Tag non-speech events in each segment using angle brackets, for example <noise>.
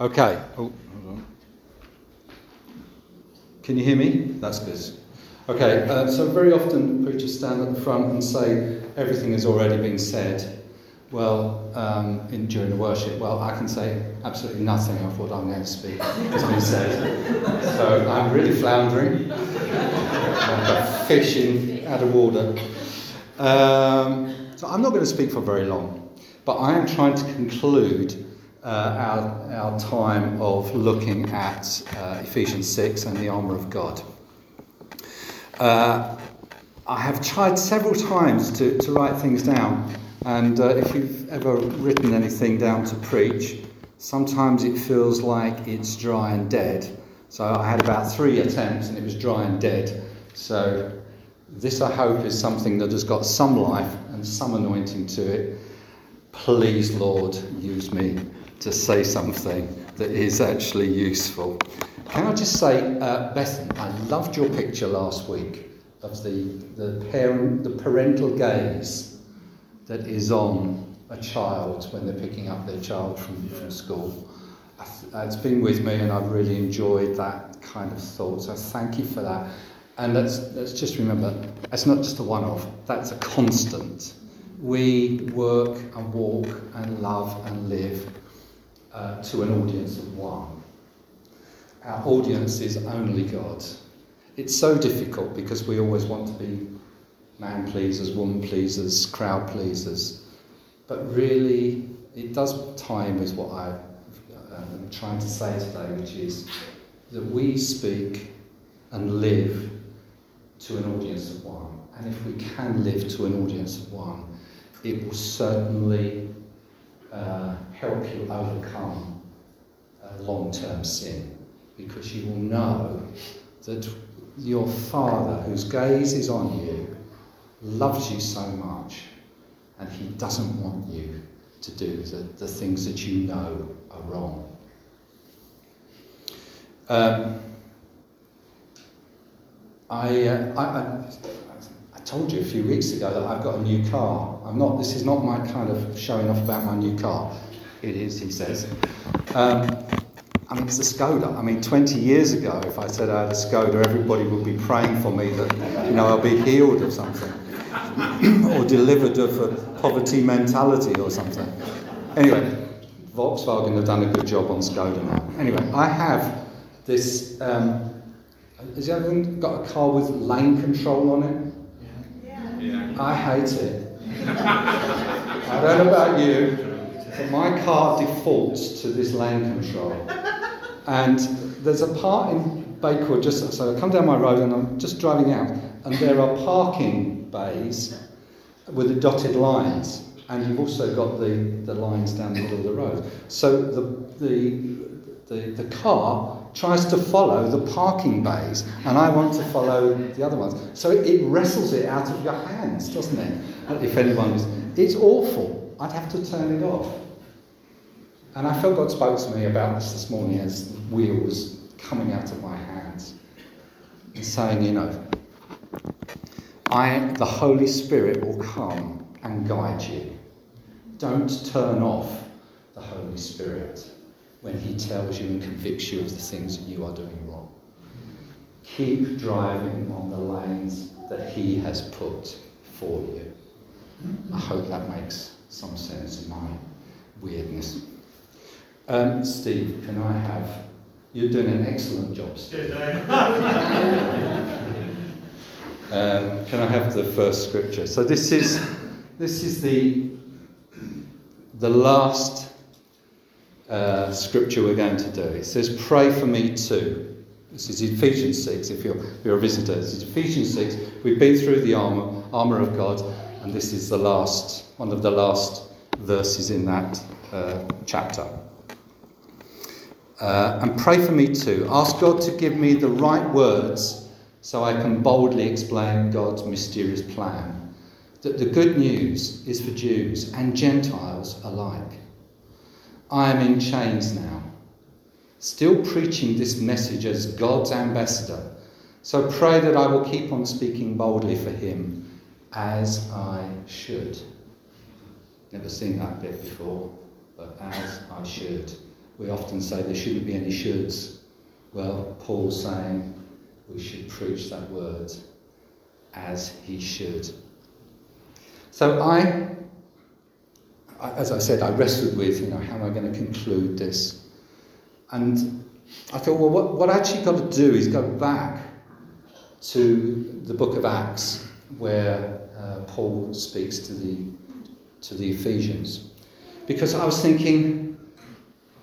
Okay. Oh. Can you hear me? That's good. Okay, uh, so very often preachers stand at the front and say everything has already been said. Well, um, in, during the worship, well, I can say absolutely nothing of what I'm going to speak has been said. So I'm really floundering, like a fish in, out of water. Um, so I'm not going to speak for very long, but I am trying to conclude our, our time of looking at uh, Ephesians 6 and the armour of God. Uh, I have tried several times to, to write things down, and uh, if you've ever written anything down to preach, sometimes it feels like it's dry and dead. So I had about three attempts and it was dry and dead. So this, I hope, is something that has got some life and some anointing to it. Please, Lord, use me to say something that is actually useful. Can I just say, uh, Bethan, I loved your picture last week of the, the, parent, the parental gaze that is on a child when they're picking up their child from, from school. It's been with me and I've really enjoyed that kind of thought. So thank you for that. And let's, let's just remember, it's not just a one off, that's a constant. We work and walk and love and live uh, to an audience of one. Our audience is only God. It's so difficult because we always want to be man pleasers, woman pleasers, crowd pleasers. But really, it does tie in with what I am um, trying to say today, which is that we speak and live to an audience of one. And if we can live to an audience of one, it will certainly uh, help you overcome long term sin because you will know that your Father, whose gaze is on you, loves you so much and he doesn't want you to do the, the things that you know are wrong. Um, I, uh, I, I, told you a few weeks ago that I've got a new car. I'm not, this is not my kind of showing off about my new car. It is, he says. Um, I mean, it's a Skoda. I mean, 20 years ago, if I said I had a Skoda, everybody would be praying for me that, you know, I'll be healed of something <clears throat> or delivered of a poverty mentality or something. Anyway, Volkswagen have done a good job on Skoda now. Anyway, I have this. Um, has everyone got a car with lane control on it? I hate it. I don't know about you, but my car defaults to this lane control. And there's a part in Bakewell, just so I come down my road and I'm just driving out, and there are parking bays with the dotted lines, and you've also got the, the lines down the middle of the road. So the, the, the, the car tries to follow the parking bays, and I want to follow the other ones. So it, wrestles it out of your hands, doesn't it? If anyone is. It's awful. I'd have to turn it off. And I felt God spoke to me about this this morning as the wheel was coming out of my hands and saying, you know, I, the Holy Spirit will come and guide you. Don't turn off the Holy Spirit when He tells you and convicts you of the things that you are doing wrong. Keep driving on the lanes that He has put for you. I hope that makes some sense in my weirdness. Um, Steve, can I have? You're doing an excellent job, Steve. <laughs> um, can I have the first scripture? So this is this is the the last uh, scripture we're going to do. It says, "Pray for me too." This is Ephesians six. If you're, if you're a visitor, this is Ephesians six. We've been through the armor armor of God, and this is the last one of the last verses in that uh, chapter. Uh, and pray for me too. Ask God to give me the right words so I can boldly explain God's mysterious plan. That the good news is for Jews and Gentiles alike. I am in chains now, still preaching this message as God's ambassador. So pray that I will keep on speaking boldly for Him as I should. Never seen that bit before, but as I should we often say there shouldn't be any shoulds. Well, Paul's saying we should preach that word as he should. So I, as I said, I wrestled with, you know, how am I going to conclude this? And I thought, well, what, what I actually got to do is go back to the book of Acts, where uh, Paul speaks to the, to the Ephesians. Because I was thinking,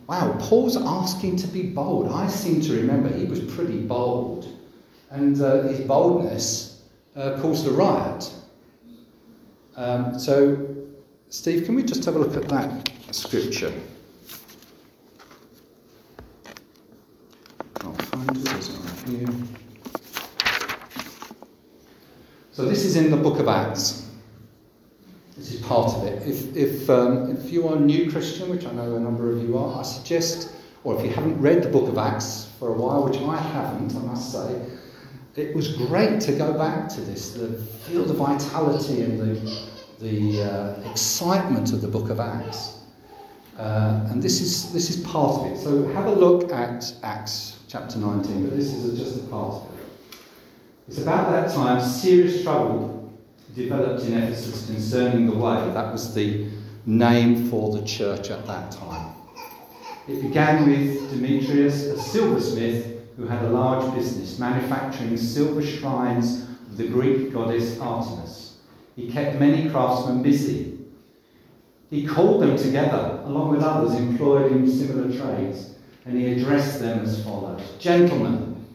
wow, Paul's asking to be bold. I seem to remember he was pretty bold. And uh, his boldness uh, caused a riot. Um, so, Steve, can we just have a look at that scripture? I'll find it. It's right here. So, this is in the book of Acts. This is part of it. If, if, um, if you are a new Christian, which I know a number of you are, I suggest, or if you haven't read the book of Acts for a while, which I haven't, I must say, it was great to go back to this, the feel the vitality and the, the uh, excitement of the book of Acts. Uh, and this is, this is part of it. So have a look at Acts chapter 19, but this is just a part of it. It's about that time serious trouble developed in Ephesus concerning the way. That was the name for the church at that time. It began with Demetrius, a silversmith who had a large business manufacturing silver shrines of the Greek goddess Artemis. He kept many craftsmen busy. He called them together, along with others employed in similar trades, and he addressed them as follows Gentlemen,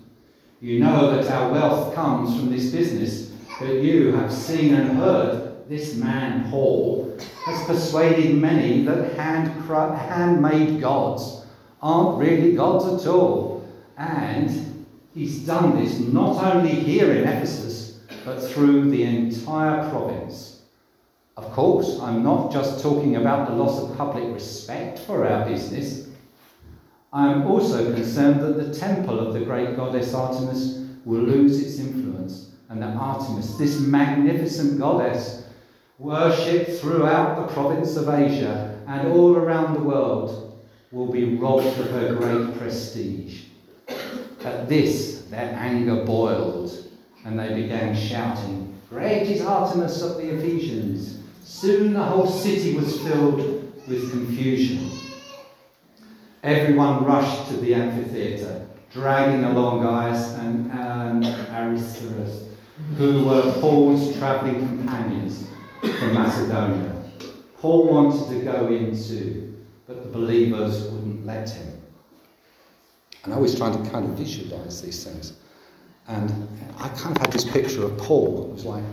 you know that our wealth comes from this business, but you have seen and heard this man Paul has persuaded many that hand handmade gods aren't really gods at all and he's done this not only here in Ephesus, but through the entire province. Of course, I'm not just talking about the loss of public respect for our business. I am also concerned that the temple of the great goddess Artemis will lose its influence, and that Artemis, this magnificent goddess, worshipped throughout the province of Asia and all around the world, will be robbed of her great prestige. At this, their anger boiled, and they began shouting, Great is Artemis of the Ephesians! Soon the whole city was filled with confusion. Everyone rushed to the amphitheatre, dragging along Gaius and, and Aristarchus, who were Paul's travelling companions from Macedonia. Paul wanted to go in too, but the believers wouldn't let him. And I was trying to kind of visualize these things. And I kind of had this picture of Paul, who was like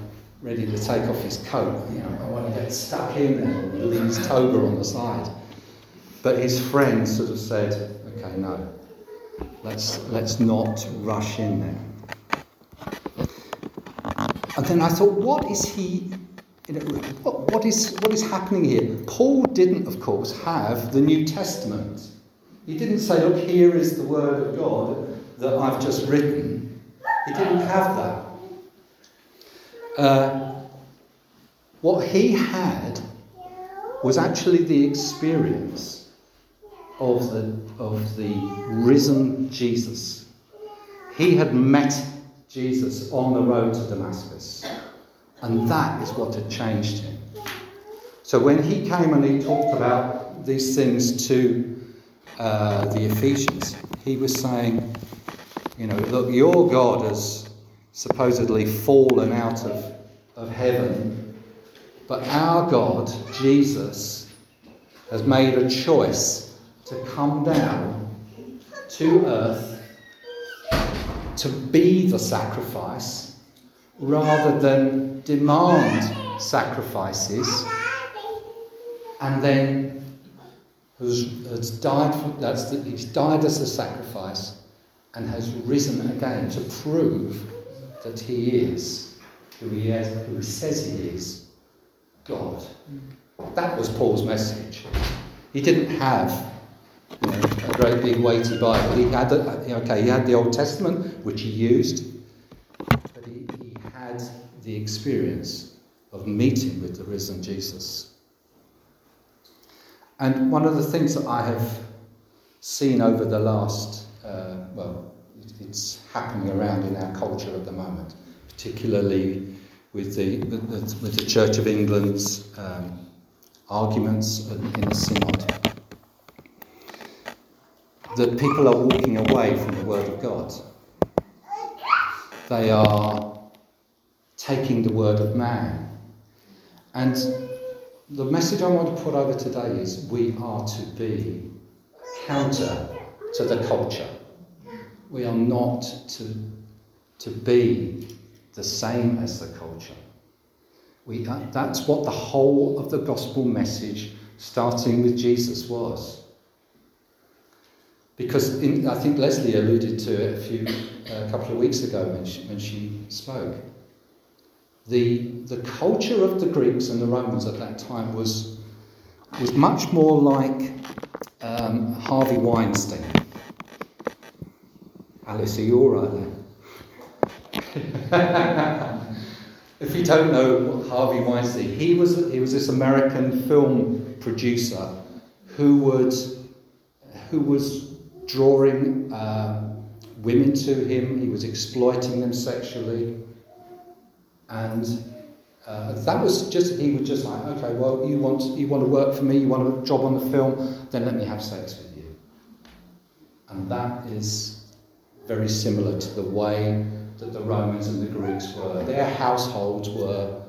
ready to take off his coat. You know, I want to get stuck in there and leave his toga on the side. But his friend sort of said, okay, no, let's, let's not rush in there. And then I thought, what is he, you know, what, what, is, what is happening here? Paul didn't, of course, have the New Testament. He didn't say, Look, here is the word of God that I've just written. He didn't have that. Uh, what he had was actually the experience of the, of the risen Jesus. He had met Jesus on the road to Damascus, and that is what had changed him. So when he came and he talked about these things to uh, the Ephesians, he was saying, you know, look, your God has supposedly fallen out of, of heaven, but our God, Jesus, has made a choice to come down to earth to be the sacrifice rather than demand sacrifices and then has died, for, that's he's died as a sacrifice and has risen again to prove that he is who he, is, who he says he is God. That was Paul's message. He didn't have you know, a great big weighty Bible. He had, okay, he had the Old Testament, which he used, but he, he had the experience of meeting with the risen Jesus. And one of the things that I have seen over the last, uh, well, it's happening around in our culture at the moment, particularly with the, with the, with the Church of England's um, arguments in the Synod. That people are walking away from the Word of God. They are taking the Word of man. And the message I want to put over today is we are to be counter to the culture. We are not to, to be the same as the culture. We, uh, that's what the whole of the gospel message, starting with Jesus, was. Because in, I think Leslie alluded to it a few, a couple of weeks ago when she, when she spoke. The, the culture of the Greeks and the Romans at that time was, was much more like um, Harvey Weinstein. Alice, are you all right there? <laughs> if you don't know Harvey Weinstein, he was, he was this American film producer who, would, who was drawing uh, women to him, he was exploiting them sexually. And uh, that was just, he was just like, okay, well, you want, you want to work for me, you want a job on the film, then let me have sex with you. And that is very similar to the way that the Romans and the Greeks were. Their households were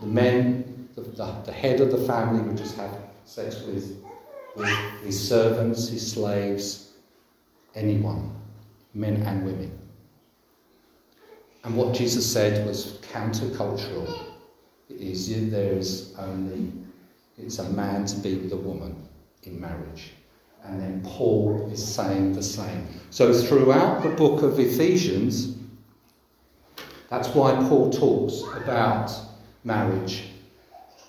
the men, the, the, the head of the family would just have sex with, with his servants, his slaves, anyone, men and women. And what Jesus said was countercultural. It is there is only it's a man to be with a woman in marriage. And then Paul is saying the same. So throughout the book of Ephesians, that's why Paul talks about marriage,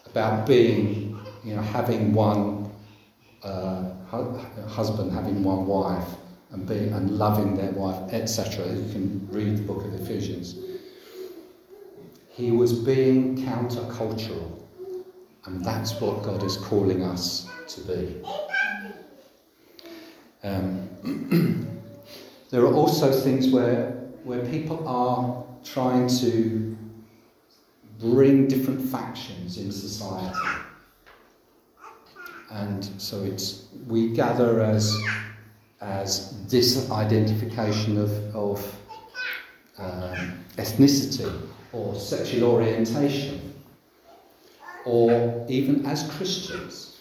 about being, you know, having one uh, husband, having one wife, and being and loving their wife, etc. You can read the book of Ephesians. He was being countercultural, and that's what God is calling us to be. Um, <clears throat> there are also things where where people are trying to bring different factions in society. And so it's we gather as as this identification of, of um, ethnicity or sexual orientation, or even as Christians.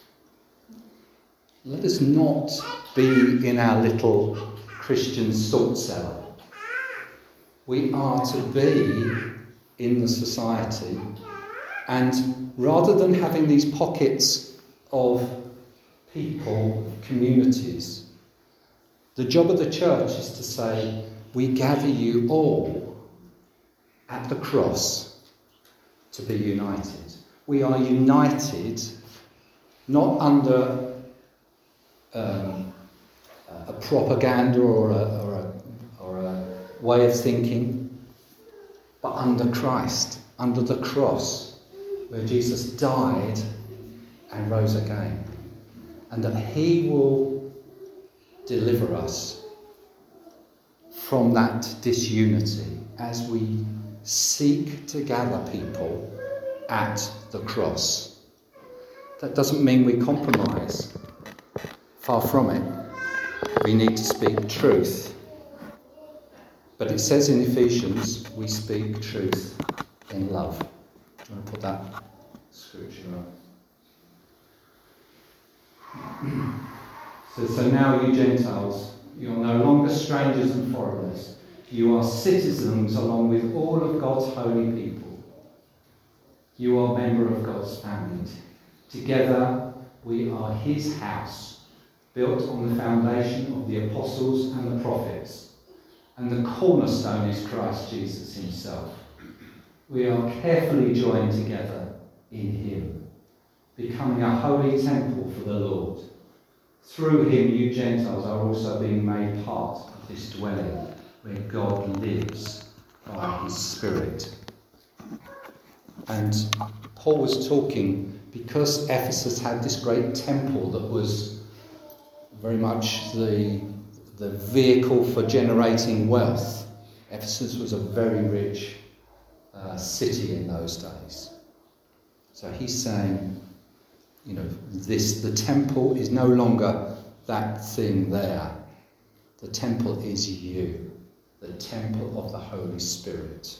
Let us not be in our little Christian salt cellar. We are to be in the society, and rather than having these pockets of people, communities, the job of the church is to say, We gather you all at the cross to be united. We are united not under um, a propaganda or a, or, a, or a way of thinking, but under Christ, under the cross, where Jesus died and rose again. And that He will deliver us from that disunity as we seek to gather people at the cross. That doesn't mean we compromise. Far from it. We need to speak truth. But it says in Ephesians, we speak truth in love. Do you want to put that scripture up? So, so now, you Gentiles, you are no longer strangers and foreigners. You are citizens along with all of God's holy people. You are a member of God's family. Together, we are His house, built on the foundation of the apostles and the prophets. And the cornerstone is Christ Jesus Himself. We are carefully joined together in Him, becoming a holy temple for the Lord. Through him, you Gentiles are also being made part of this dwelling where God lives by his Spirit. And Paul was talking because Ephesus had this great temple that was very much the, the vehicle for generating wealth. Ephesus was a very rich uh, city in those days. So he's saying, you know, this the temple is no longer that thing there. The temple is you, the temple of the Holy Spirit.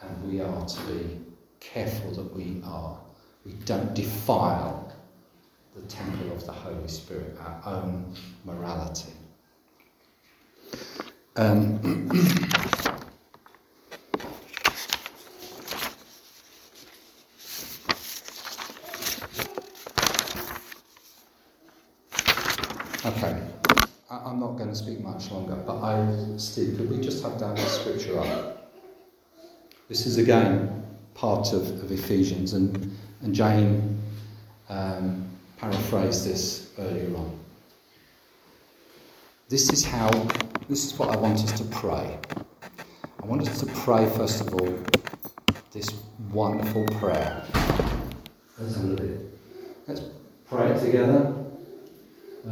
And we are to be careful that we are. We don't defile the temple of the Holy Spirit, our own morality. Um, <coughs> okay, I, am not going to speak much longer, but I, Steve, could we just have the scripture up? This is again part of, of Ephesians, and, and Jane um, paraphrased this earlier on. This is how, this is what I want us to pray. I want us to pray, first of all, this wonderful prayer. Let's have a bit. Let's pray it together. Uh,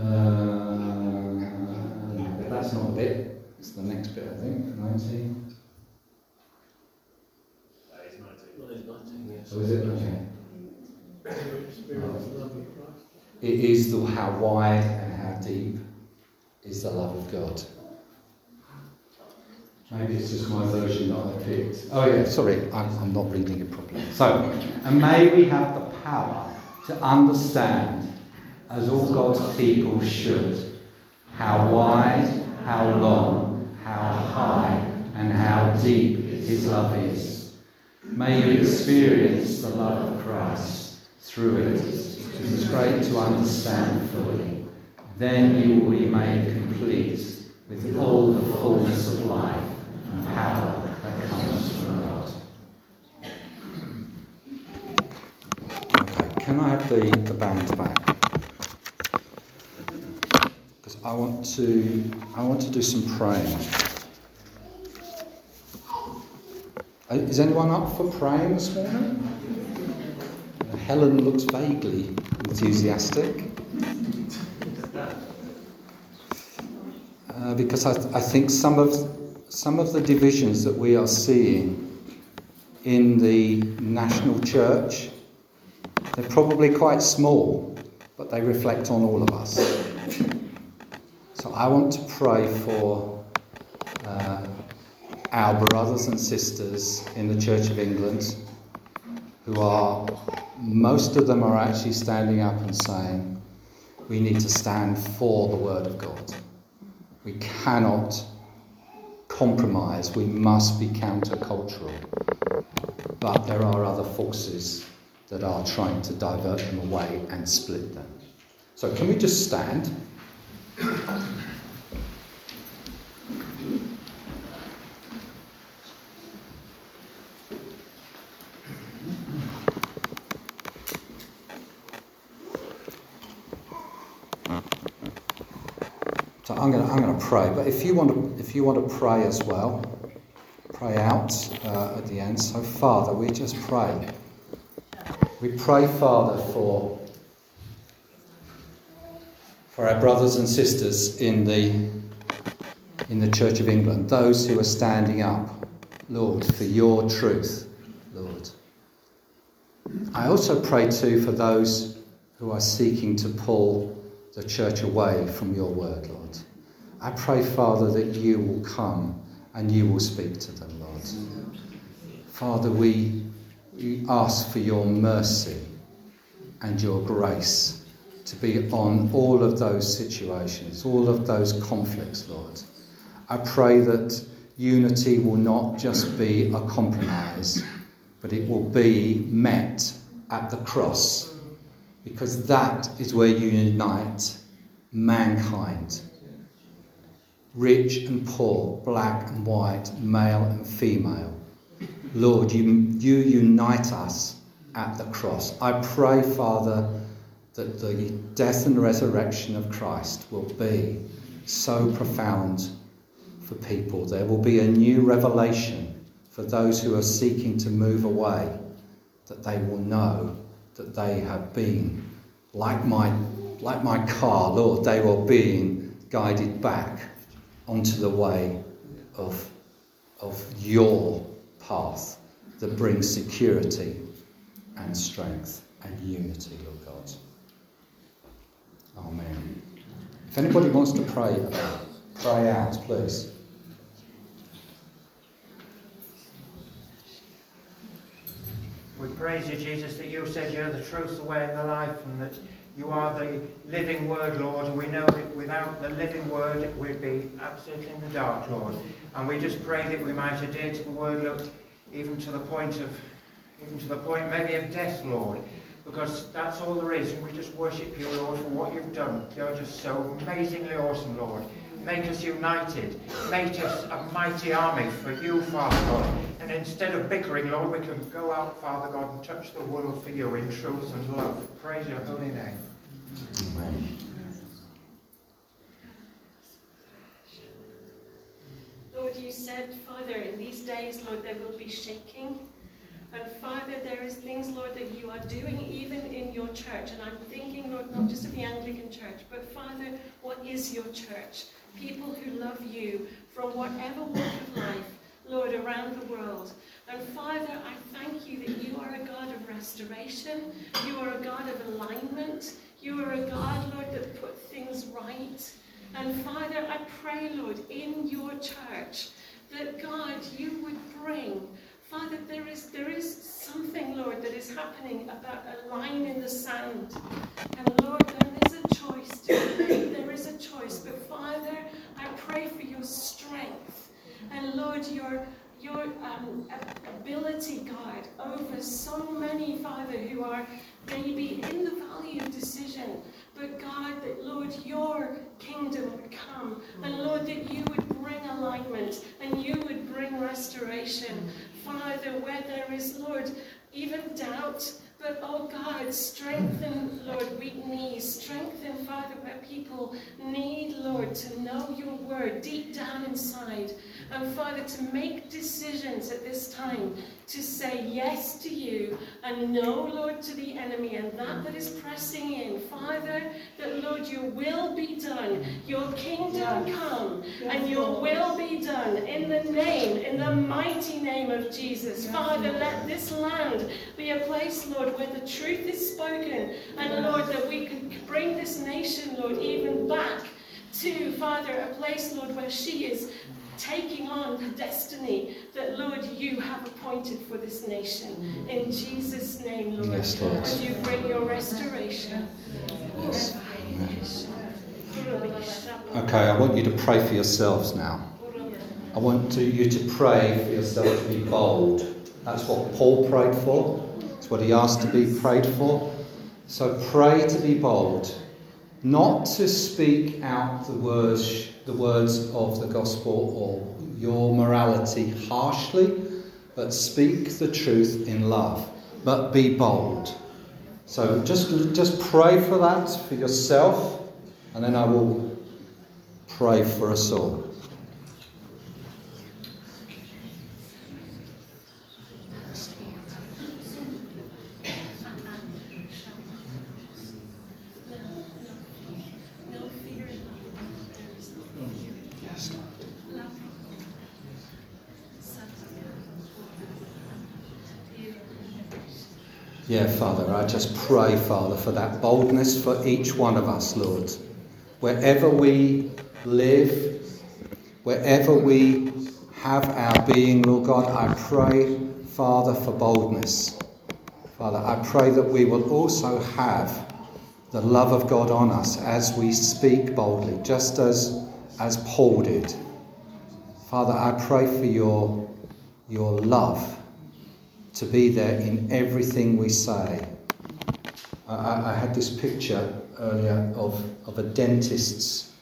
that's not a bit, it's the next bit, I think, 19. So is it? Okay. It is the how wide and how deep is the love of God. Maybe it's just my version that I picked. Oh yeah, sorry, I'm, I'm not reading it properly. So, and may we have the power to understand, as all God's people should, how wide, how long, how high, and how deep His love is May you experience the love of Christ through it. Is great to understand fully. Then you will be made complete with all the fullness of life and power that comes from God. Okay, can I have the, the band back? Because I want to I want to do some praying. Uh, is anyone up for praying this morning? Helen looks vaguely enthusiastic. Uh, because I, I think some of, some of the divisions that we are seeing in the national church, they're probably quite small, but they reflect on all of us. So I want to pray for uh, our brothers and sisters in the Church of England who are, most of them are actually standing up and saying, we need to stand for the Word of God. We cannot compromise, we must be countercultural. But there are other forces that are trying to divert them away and split them. So, can we just stand? I'm going to, I'm going to pray, but if you want to, if you want to pray as well, pray out uh, at the end. So, Father, we just pray. We pray, Father, for for our brothers and sisters in the in the Church of England, those who are standing up, Lord, for your truth, Lord. I also pray too for those who are seeking to pull the church away from your word, Lord. I pray, Father, that you will come and you will speak to them, Lord. Father, we, ask for your mercy and your grace to be on all of those situations, all of those conflicts, Lord. I pray that unity will not just be a compromise, but it will be met at the cross, because that is where you unite mankind rich and poor, black and white, male and female. Lord, you, you unite us at the cross. I pray, Father, that the death and resurrection of Christ will be so profound for people. There will be a new revelation for those who are seeking to move away, that they will know that they have been like my, like my car, Lord, they were being guided back onto the way of, of your path that brings security and strength and unity, Lord God. Amen. If anybody wants to pray, pray out, please. We praise you, Jesus, that you said you're the truth, the way, and the life, and that you are the living word, Lord. And we know that without the living word, we'd be absolutely in the dark, Lord. And we just pray that we might adhere to the word, look, even to the point of, even to the point maybe of death, Lord. Because that's all there is. And we just worship you, Lord, for what you've done. You're just so amazingly awesome, Lord. Make us united. Make us a mighty army for you, Father God. And instead of bickering, Lord, we can go out, Father God, and touch the world for you in truth and love. Praise your holy name. Amen. Lord, you said, Father, in these days, Lord, there will be shaking. And Father, there is things, Lord, that you are doing even in your church. And I'm thinking, Lord, not just of the Anglican church, but Father, what is your church? people who love you from whatever walk of life, Lord, around the world. And Father, I thank you that you are a God of restoration. You are a God of alignment. You are a God, Lord, that put things right. And Father, I pray, Lord, in your church, that God, you would bring Father, there is, there is something, Lord, that is happening about a line in the sand. And Lord, there is a choice to. There is a choice. But Father, I pray for your strength. And Lord, your your um, ability, God, over so many, Father, who are maybe in the valley of decision. But God, that Lord, your kingdom would come. And Lord, that you would bring alignment and you would bring restoration. Father, where there is, Lord, even doubt, but oh God, strengthen, Lord, weak knees. Strengthen, Father, where people need, Lord, to know your word deep down inside. And Father, to make decisions at this time to say yes to you and no, Lord, to the enemy and that that is pressing in. Father, that, Lord, your will be done, your kingdom come, and your will be done in the name, in the mighty name of Jesus. Father, let this land be a place, Lord, where the truth is spoken, and Lord, that we can bring this nation, Lord, even back to, Father, a place, Lord, where she is taking on the destiny that, Lord, you have appointed for this nation. In Jesus' name, Lord, yes, Lord. and you bring your restoration. Yes. Okay, I want you to pray for yourselves now. I want to, you to pray for yourself to be bold. That's what Paul prayed for. It's what he asked to be prayed for. So pray to be bold, not to speak out the words the words of the gospel or your morality harshly, but speak the truth in love. But be bold. So just, just pray for that for yourself, and then I will pray for us all. Yeah, Father, I just pray, Father, for that boldness for each one of us, Lord. Wherever we live, wherever we have our being, Lord God, I pray, Father, for boldness. Father, I pray that we will also have the love of God on us as we speak boldly, just as, as Paul did. Father, I pray for your, your love to be there in everything we say. I, I had this picture earlier of, of a dentist's,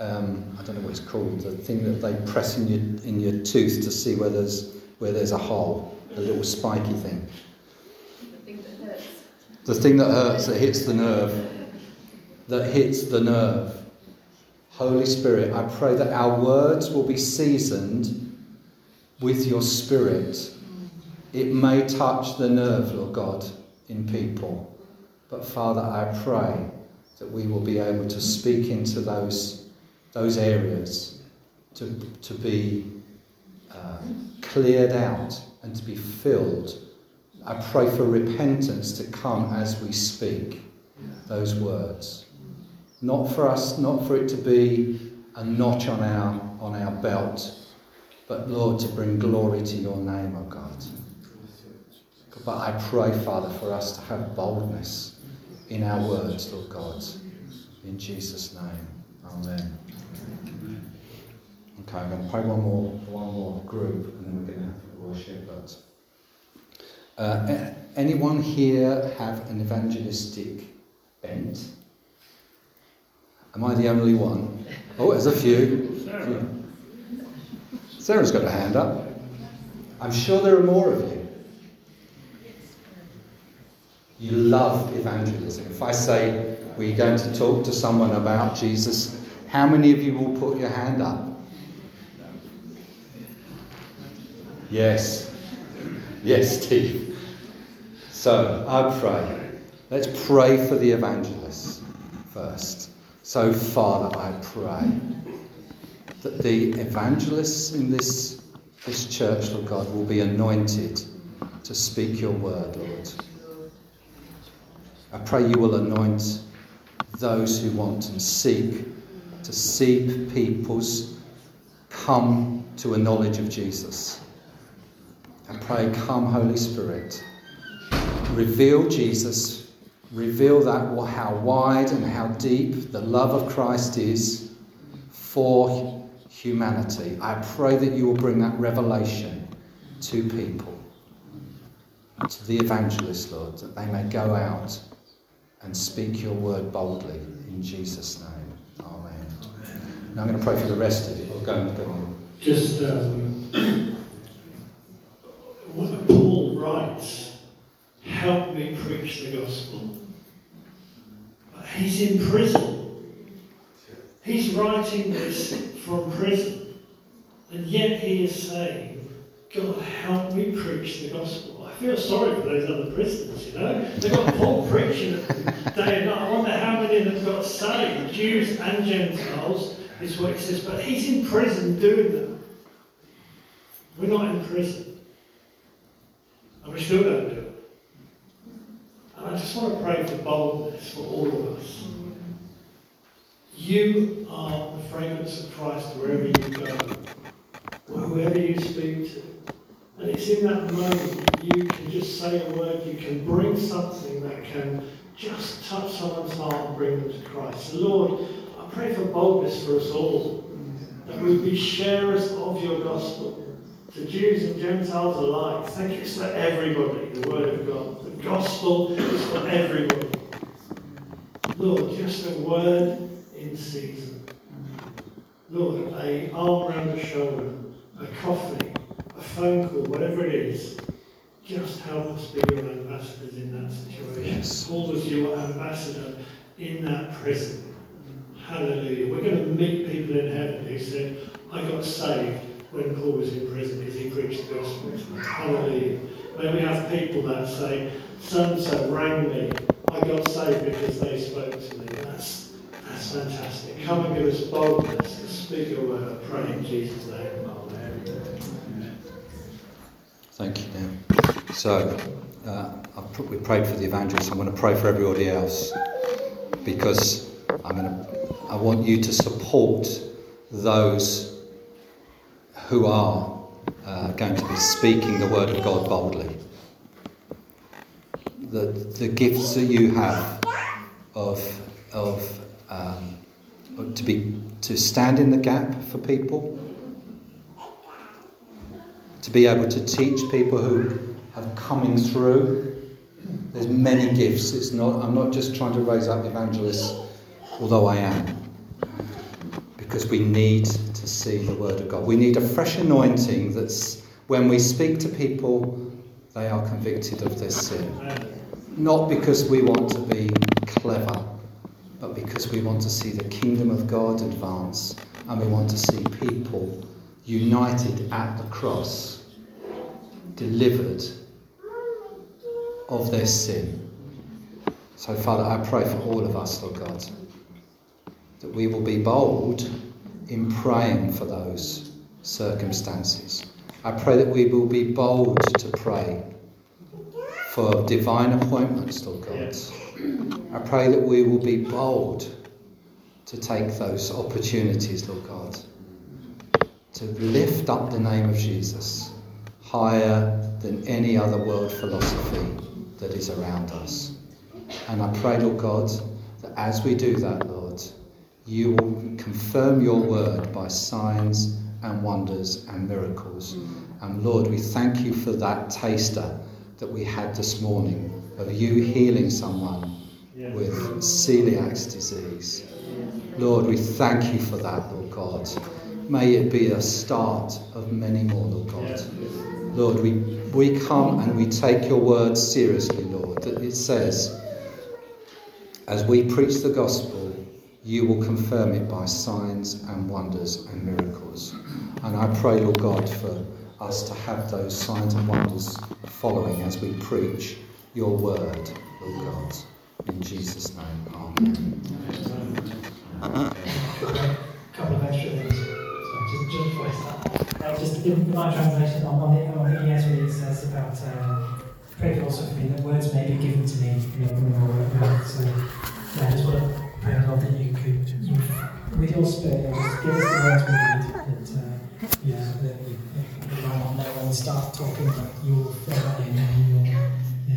um, I don't know what it's called, the thing that they press in your, in your tooth to see where there's, where there's a hole, the little spiky thing. The thing that hurts. The thing that hurts, that hits the nerve, that hits the nerve. Holy Spirit, I pray that our words will be seasoned with your Spirit it may touch the nerve, Lord God, in people. But Father, I pray that we will be able to speak into those, those areas, to, to be uh, cleared out and to be filled. I pray for repentance to come as we speak those words. Not for us, not for it to be a notch on our, on our belt, but Lord, to bring glory to your name, O oh God. But I pray, Father, for us to have boldness in our words, Lord God. In Jesus' name. Amen. Okay, I'm going to pray one more, one more group and then we're going to have worship. But uh, anyone here have an evangelistic bent? Am I the only one? Oh, there's a few. Sarah's got a hand up. I'm sure there are more of you. You love evangelism. If I say we're going to talk to someone about Jesus, how many of you will put your hand up? Yes. Yes, Steve. So I pray. Let's pray for the evangelists first. So, Father, I pray that the evangelists in this, this church, Lord God, will be anointed to speak your word, Lord. I pray you will anoint those who want and seek to see people's come to a knowledge of Jesus. I pray, come, Holy Spirit, reveal Jesus, reveal that how wide and how deep the love of Christ is for humanity. I pray that you will bring that revelation to people, to the evangelists, Lord, that they may go out and speak your word boldly in Jesus' name. Amen. I'm going to pray for the rest of you. Go, on. Just um, Paul writes, help me preach the gospel. He's in prison. He's writing this from prison. And yet he is saying, God, help me preach the gospel. I feel sorry for those other prisoners, you know. They've got Paul preaching day and night. I wonder how many of them got saved, Jews and Gentiles, is what it says. But he's in prison doing that. We're not in prison. And we still don't do it. And I just want to pray for boldness for all of us. You are the fragrance of Christ wherever you go, whoever you speak to. And it's in that moment that you can just say a word, you can bring something that can just touch someone's heart and bring them to Christ. So Lord, I pray for boldness for us all, that we be sharers of your gospel to Jews and Gentiles alike. Thank you, it's for everybody, the word of God. The gospel is for everybody. Lord, just a word in season. Lord, a arm around the shoulder, a coffee, phone call, whatever it is, just help us be your ambassadors in that situation. Yes. Paul was your ambassador in that prison. Hallelujah. We're going to meet people in heaven who said, I got saved when Paul was in prison because he preached the gospel. Hallelujah. May we have people that say, so so rang me. I got saved because they spoke to me. That's that's fantastic. Come and give us boldness to speak your word. I pray in Jesus' name. Amen. Thank you. So, uh, we prayed for the evangelists. I'm going to pray for everybody else because I'm going to, I want you to support those who are uh, going to be speaking the word of God boldly. The, the gifts that you have of, of um, to be to stand in the gap for people, to be able to teach people who have coming through. There's many gifts. It's not. I'm not just trying to raise up evangelists, although I am, because we need to see the word of God. We need a fresh anointing that's when we speak to people, they are convicted of their sin. Not because we want to be clever but because we want to see the kingdom of God advance and we want to see people united at the cross, delivered of their sin. So, Father, I pray for all of us, Lord God, that we will be bold in praying for those circumstances. I pray that we will be bold to pray for divine appointments, Lord God. I pray that we will be bold to take those opportunities, Lord God, to lift up the name of Jesus higher than any other world philosophy that is around us. And I pray, Lord God, that as we do that, Lord, you will confirm your word by signs and wonders and miracles. And Lord, we thank you for that taster that we had this morning of you healing someone with celiac disease. Lord, we thank you for that, Lord God. May it be a start of many more, Lord God. Lord, we, we come and we take your word seriously, Lord, that it says, as we preach the gospel, you will confirm it by signs and wonders and miracles. And I pray, Lord God, for us to have those signs and wonders following as we preach your word, Lord God. In Jesus' name, Amen. couple of extra things is George Uh, just in my translation on, the, on the ESV, it says about uh, pray for also for me that words may be given to me You know world. So yeah, I just want to pray, Lord, that you could, with your spirit, just give us the words we need. That, uh, yeah, that, that, that, that, that, that, that, that, that, that, that, that,